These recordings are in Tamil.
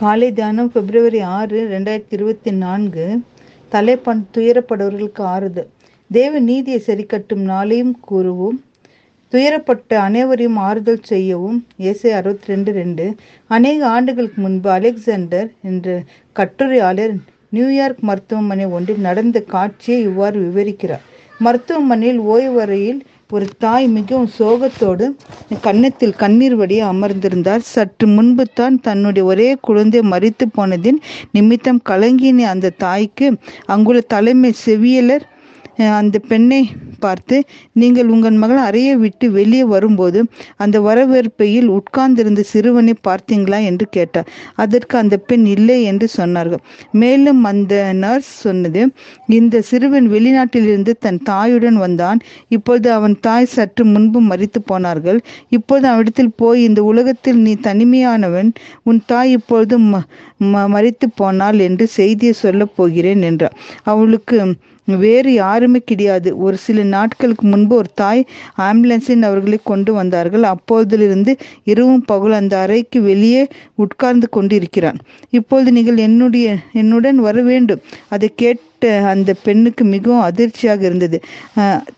காலை தியானம் பிப்ரவரி ஆறு ரெண்டாயிரத்தி இருபத்தி நான்கு. தலைப்பண் துயரப்படுவர்களுக்கு ஆறுதல். தேவ நீதியை சரிக்கட்டும் நாளையும் கூறுவோம். துயரப்பட்ட அனைவரையும் ஆறுதல் செய்யவும். ஏசை அறுபத்தி ரெண்டு ரெண்டு. அநேக ஆண்டுகளுக்கு முன்பு அலெக்சாண்டர் என்ற கட்டுரையாளர் நியூயார்க் மருத்துவமனை ஒன்றில் நடந்த காட்சியை இவ்வாறு விவரிக்கிறார். மருத்துவமனையில் ஓய்வறையில் ஒரு தாய் மிகவும் சோகத்தோடு கன்னத்தில் கண்ணீர் வடிய அமர்ந்திருந்தார் சற்று முன்பு தான் தன்னுடைய ஒரே குழந்தை மறித்து போனதின் நிமித்தம் கலங்கின அந்த தாய்க்கு அங்குள்ள தலைமை செவியலர் அந்த பெண்ணை பார்த்து நீங்கள் உங்கள் மகள் அறையை விட்டு வெளியே வரும்போது அந்த வரவேற்பையில் உட்கார்ந்திருந்த சிறுவனை பார்த்தீங்களா? என்று கேட்டார். அதற்கு அந்த பெண் இல்லை என்று சொன்னார்கள். மேலும் அந்த நர்ஸ் சொன்னது இந்த சிறுவன் வெளிநாட்டிலிருந்து தன் தாயுடன் வந்தான். இப்பொழுது அவன் தாய் சற்று முன்பு மறித்து போனார்கள். இப்பொழுது அவனிடத்தில் போய் இந்த உலகத்தில் நீ தனிமையானவன். உன் தாய் இப்பொழுது மறித்து போனாள் என்று செய்தியை சொல்லப் போகிறேன் என்றார். அவளுக்கு வேறு யாருமே கிடையாது. ஒரு சில நாட்களுக்கு முன்பு ஒரு தாய் ஆம்புலன்ஸில் அவர்களை கொண்டு வந்தார்கள். அப்பொழுதிலிருந்து இரவும் பகல் அந்த அறைக்கு வெளியே உட்கார்ந்து கொண்டிருக்கிறான். இப்பொழுது நீங்கள் என்னுடைய என்னுடன் வர வேண்டும். அதை கேட்ட அந்த பெண்ணுக்கு மிகவும் அதிர்ச்சியாக இருந்தது.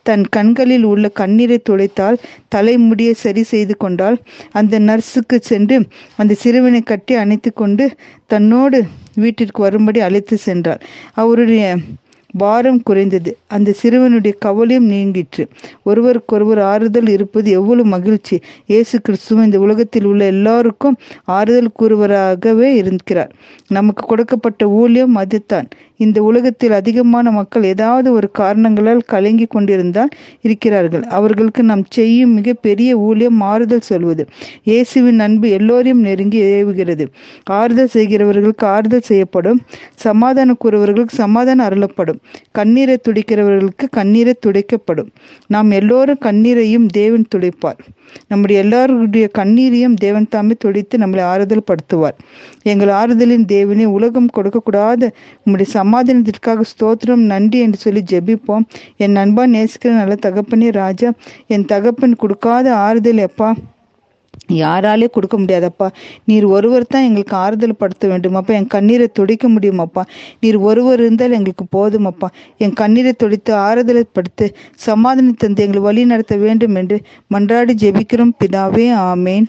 தன் கண்களில் உள்ள கண்ணீரை துடைத்தால் தலைமுடியை சரி செய்து கொண்டால் அந்த நர்ஸுக்கு சென்று அந்த சிறுவனை கட்டி அணைத்து கொண்டு தன்னோடு வீட்டிற்கு வரும்படி அழைத்து சென்றார் அவருடைய பாரம் குறைந்தது. அந்த சிறுவனுடைய கவலையும் நீங்கிற்று. ஒருவருக்கொருவர் ஆறுதல் இருப்பது எவ்வளவு மகிழ்ச்சி. இயேசு கிறிஸ்துவ இந்த உலகத்தில் உள்ள எல்லாருக்கும் ஆறுதல் கூறுவராகவே இருக்கிறார். நமக்கு கொடுக்கப்பட்ட ஊழியம் அதுதான். இந்த உலகத்தில் அதிகமான மக்கள் ஏதாவது ஒரு காரணங்களால் கலங்கி கொண்டிருந்தால் இருக்கிறார்கள். அவர்களுக்கு நாம் செய்யும் மிக பெரிய ஊழியம் ஆறுதல் சொல்வது. இயேசுவின் அன்பு எல்லோரையும் நெருங்கி ஏவுகிறது. ஆறுதல் செய்கிறவர்களுக்கு ஆறுதல் செய்யப்படும். சமாதானம் கூறுவர்களுக்கு சமாதானம் அருளப்படும். கண்ணீரை துடிக்கிறவர்களுக்கு கண்ணீரை துடைக்கப்படும். நாம் எல்லோரும் கண்ணீரையும் தேவன் துடைப்பார். நம்முடைய எல்லாருடைய கண்ணீரையும் தேவன் தாமே துடைத்து நம்மளை ஆறுதல் படுத்துவார் எங்கள் ஆறுதலின் தேவனே உலகம் கொடுக்கக்கூடாத உம்முடைய சமாதானத்திற்காக ஸ்தோத்திரம் நன்றி என்று சொல்லி ஜெபிப்போம். என் நண்பா நேசிக்கிற நல்ல தகப்பனே ராஜா என் தகப்பன் கொடுக்காத ஆறுதல் எப்பா? யாராலே கொடுக்க முடியாதப்பா. நீர் ஒருவர் தான் எங்களுக்கு ஆறுதல் படுத்த வேண்டும் அப்பா என் கண்ணீரை துடைக்க முடியுமாப்பா. நீர் ஒருவர் இருந்தால் எங்களுக்கு போதுமப்பா. என் கண்ணீரை துடைத்து ஆறுதலை படுத்து சமாதானம் தந்து எங்களை வழி நடத்த வேண்டும் என்று மன்றாடி ஜெபிக்கிறோம். பிதாவே ஆமேன்.